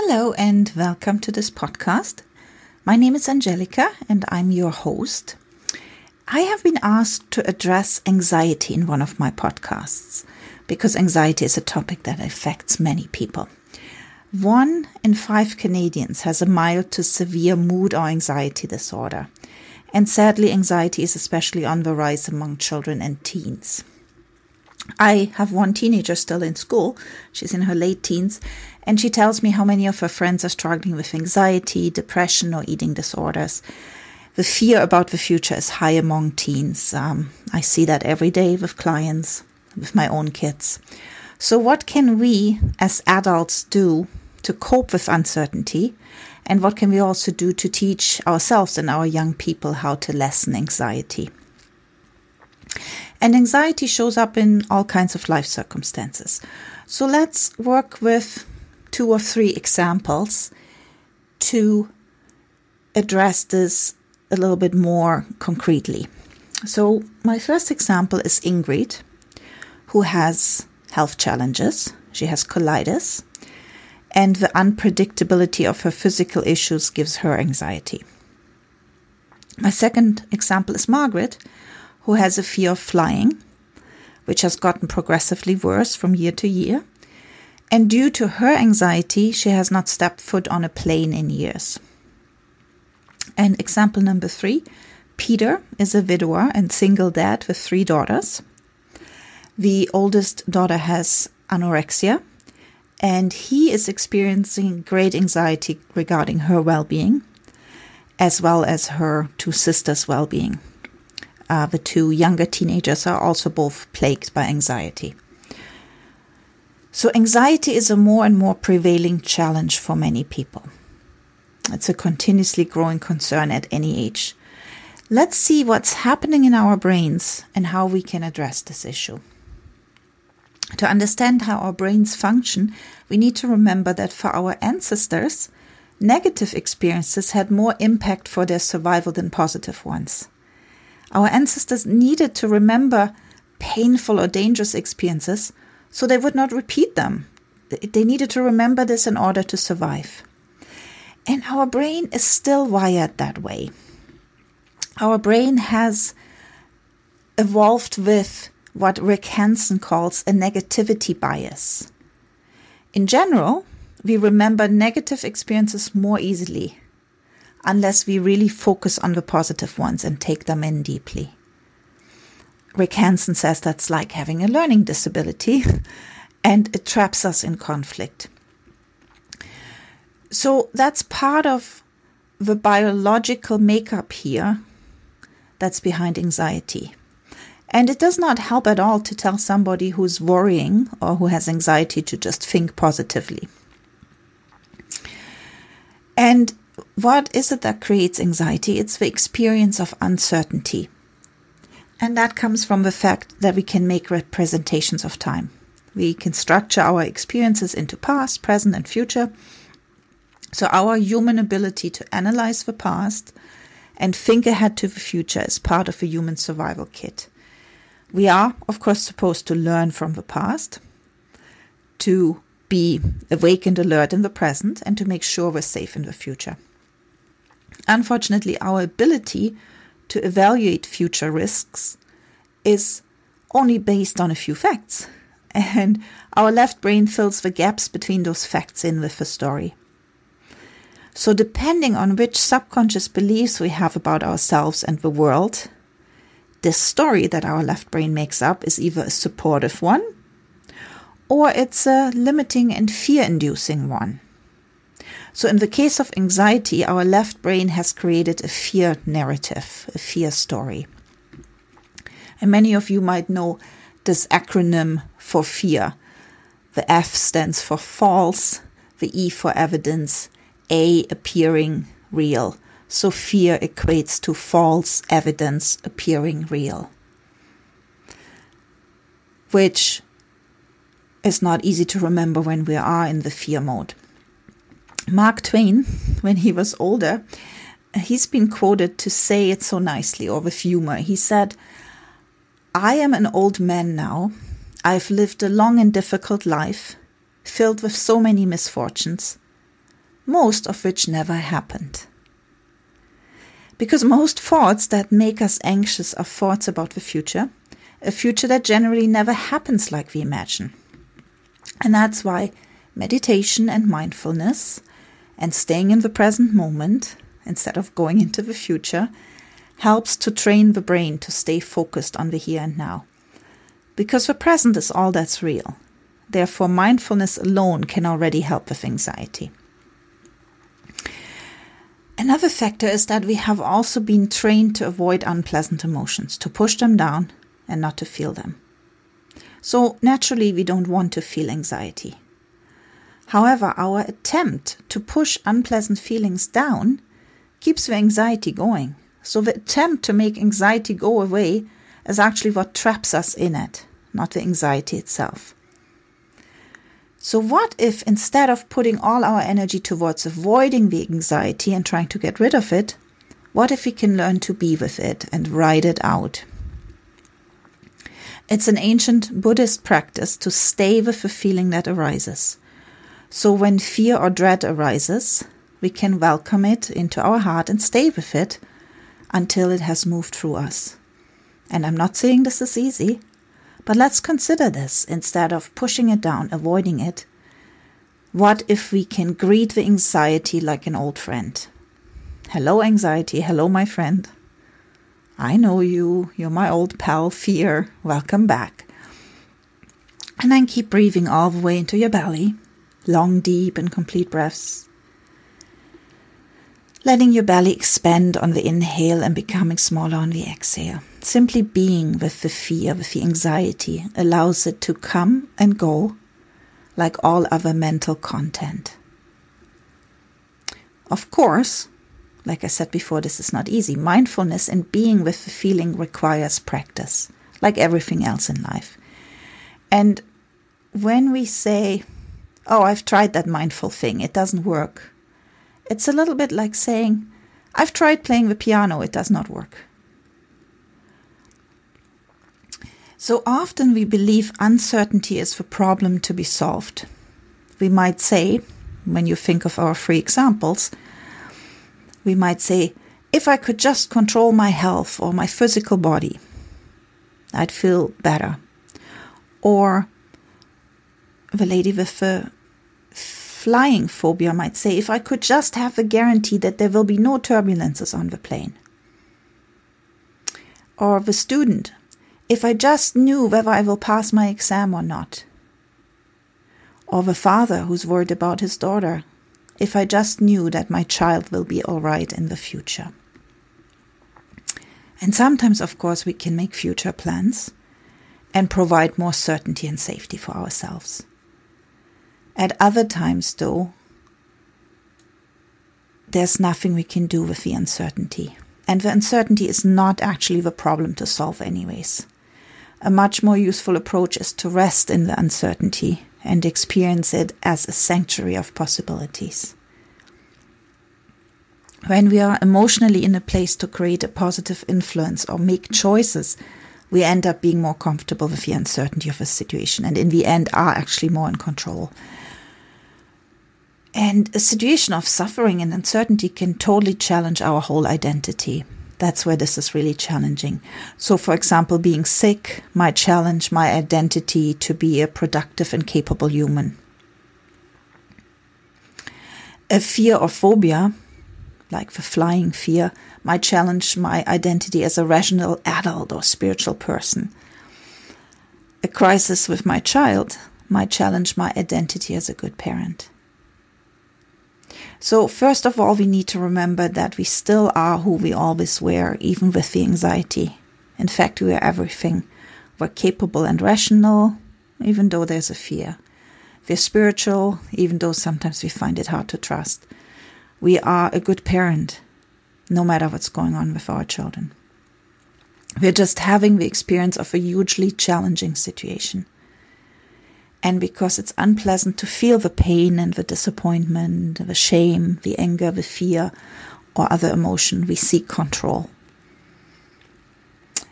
Hello and welcome to this podcast. My name is Angelica and I'm your host. I have been asked to address anxiety in one of my podcasts because anxiety is a topic that affects many people. One in five Canadians has a mild to severe mood or anxiety disorder. And sadly, anxiety is especially on the rise among children and teens. I have one teenager still in school. She's in her late teens, and she tells me how many of her friends are struggling with anxiety, depression, or eating disorders. The fear about the future is high among teens. Um, I see that every day with clients, with my own kids. So, what can we as adults do to cope with uncertainty? And what can we also do to teach ourselves and our young people how to lessen anxiety? And anxiety shows up in all kinds of life circumstances. So let's work with two or three examples to address this a little bit more concretely. So, my first example is Ingrid, who has health challenges. She has colitis, and the unpredictability of her physical issues gives her anxiety. My second example is Margaret, who has a fear of flying, which has gotten progressively worse from year to year. And due to her anxiety, she has not stepped foot on a plane in years. And example number three Peter is a widower and single dad with three daughters. The oldest daughter has anorexia, and he is experiencing great anxiety regarding her well being, as well as her two sisters' well being uh, the two younger teenagers are also both plagued by anxiety. So, anxiety is a more and more prevailing challenge for many people. It's a continuously growing concern at any age. Let's see what's happening in our brains and how we can address this issue. To understand how our brains function, we need to remember that for our ancestors, negative experiences had more impact for their survival than positive ones. Our ancestors needed to remember painful or dangerous experiences so they would not repeat them. They needed to remember this in order to survive. And our brain is still wired that way. Our brain has evolved with what Rick Hanson calls a negativity bias. In general, we remember negative experiences more easily unless we really focus on the positive ones and take them in deeply. Rick Hanson says that's like having a learning disability and it traps us in conflict. So that's part of the biological makeup here that's behind anxiety. And it does not help at all to tell somebody who's worrying or who has anxiety to just think positively. And what is it that creates anxiety? It's the experience of uncertainty. And that comes from the fact that we can make representations of time. We can structure our experiences into past, present, and future. So, our human ability to analyze the past and think ahead to the future is part of the human survival kit. We are, of course, supposed to learn from the past, to be awake and alert in the present, and to make sure we're safe in the future. Unfortunately, our ability to evaluate future risks is only based on a few facts, and our left brain fills the gaps between those facts in with a story. So, depending on which subconscious beliefs we have about ourselves and the world, this story that our left brain makes up is either a supportive one or it's a limiting and fear inducing one. So, in the case of anxiety, our left brain has created a fear narrative, a fear story. And many of you might know this acronym for fear. The F stands for false, the E for evidence, A appearing real. So, fear equates to false evidence appearing real, which is not easy to remember when we are in the fear mode. Mark Twain, when he was older, he's been quoted to say it so nicely or with humor. He said, I am an old man now. I've lived a long and difficult life, filled with so many misfortunes. most of which never happened. Because most thoughts that make us anxious are thoughts about the future, a future that generally never happens like we imagine. And that's why meditation and mindfulness and staying in the present moment instead of going into the future helps to train the brain to stay focused on the here and now. Because the present is all that's real. Therefore, mindfulness alone can already help with anxiety. Another factor is that we have also been trained to avoid unpleasant emotions, to push them down and not to feel them. So naturally, we don't want to feel anxiety. However, our attempt to push unpleasant feelings down keeps the anxiety going. So the attempt to make anxiety go away is actually what traps us in it, not the anxiety itself. So, what if instead of putting all our energy towards avoiding the anxiety and trying to get rid of it, what if we can learn to be with it and ride it out? It's an ancient Buddhist practice to stay with the feeling that arises. So, when fear or dread arises, we can welcome it into our heart and stay with it until it has moved through us. And I'm not saying this is easy, but let's consider this instead of pushing it down, avoiding it. What if we can greet the anxiety like an old friend? Hello, anxiety. Hello, my friend. I know you. You're my old pal, fear. Welcome back. And then keep breathing all the way into your belly. Long, deep, and complete breaths letting your belly expand on the inhale and becoming smaller on the exhale. Simply being with the fear, with the anxiety, allows it to come and go like all other mental content. Of course, like I said before, this is not easy. Mindfulness and being with the feeling requires practice, like everything else in life. And when we say, Oh, I've tried that mindful thing, it doesn't work, it's a little bit like saying, I've tried playing the piano, it does not work. So often we believe uncertainty is the problem to be solved. We might say, when you think of our three examples, we might say, if I could just control my health or my physical body, I'd feel better. Or the lady with the flying phobia might say, if I could just have the guarantee that there will be no turbulences on the plane. Or the student, if I just knew whether I will pass my exam or not. Or the father who's worried about his daughter, if I just knew that my child will be all right in the future. And sometimes, of course, we can make future plans and provide more certainty and safety for ourselves. At other times, though, there's nothing we can do with the uncertainty. And the uncertainty is not actually the problem to solve, anyways. A much more useful approach is to rest in the uncertainty and experience it as a sanctuary of possibilities. When we are emotionally in a place to create a positive influence or make choices, we end up being more comfortable with the uncertainty of a situation and in the end are actually more in control. And a situation of suffering and uncertainty can totally challenge our whole identity. That's where this is really challenging. So, for example, being sick might challenge my identity to be a productive and capable human. A fear or phobia, like the flying fear, might challenge my identity as a rational adult or spiritual person. A crisis with my child might challenge my identity as a good parent. So, first of all, we need to remember that we still are who we always were, even with the anxiety. In fact, we are everything. We're capable and rational, even though there's a fear. We're spiritual, even though sometimes we find it hard to trust. We are a good parent, no matter what's going on with our children. We're just having the experience of a hugely challenging situation and because it's unpleasant to feel the pain and the disappointment, the shame, the anger, the fear, or other emotion, we seek control.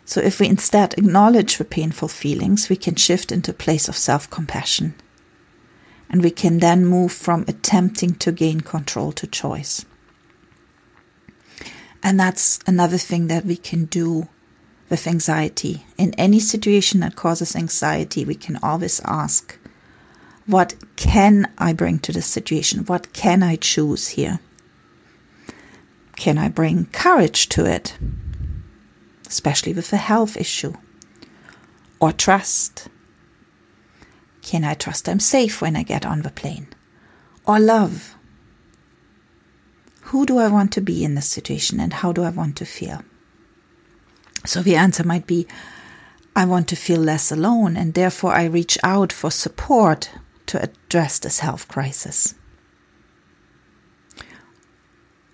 So, if we instead acknowledge the painful feelings, we can shift into a place of self compassion. And we can then move from attempting to gain control to choice. And that's another thing that we can do with anxiety. In any situation that causes anxiety, we can always ask, what can I bring to this situation? What can I choose here? Can I bring courage to it? Especially with a health issue. Or trust. Can I trust I'm safe when I get on the plane? Or love. Who do I want to be in this situation and how do I want to feel? So the answer might be I want to feel less alone and therefore I reach out for support to address this health crisis.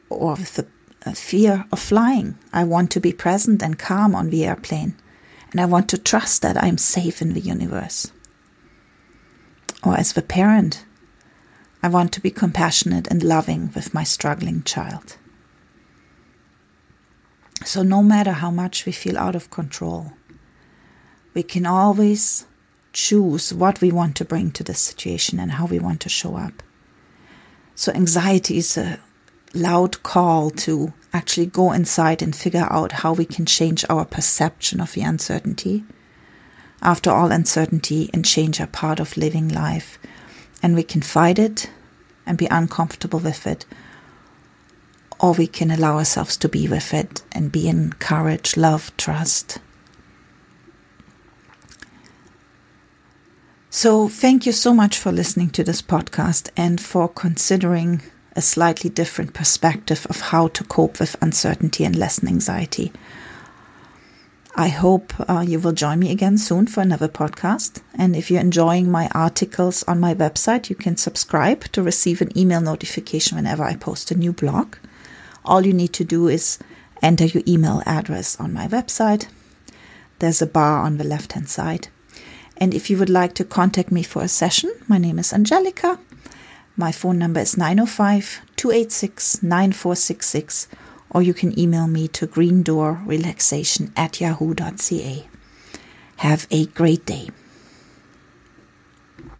Or with the uh, fear of flying, I want to be present and calm on the airplane and I want to trust that I'm safe in the universe. Or as the parent, I want to be compassionate and loving with my struggling child. So, no matter how much we feel out of control, we can always choose what we want to bring to this situation and how we want to show up. So, anxiety is a loud call to actually go inside and figure out how we can change our perception of the uncertainty. After all, uncertainty and change are part of living life and we can fight it and be uncomfortable with it, or we can allow ourselves to be with it and be in courage, love, trust. So, thank you so much for listening to this podcast and for considering a slightly different perspective of how to cope with uncertainty and lessen anxiety. I hope uh, you will join me again soon for another podcast. And if you're enjoying my articles on my website, you can subscribe to receive an email notification whenever I post a new blog. All you need to do is enter your email address on my website. There's a bar on the left hand side. And if you would like to contact me for a session, my name is Angelica. My phone number is 905 286 9466 or you can email me to greendoorrelaxation at yahoo.ca. Have a great day.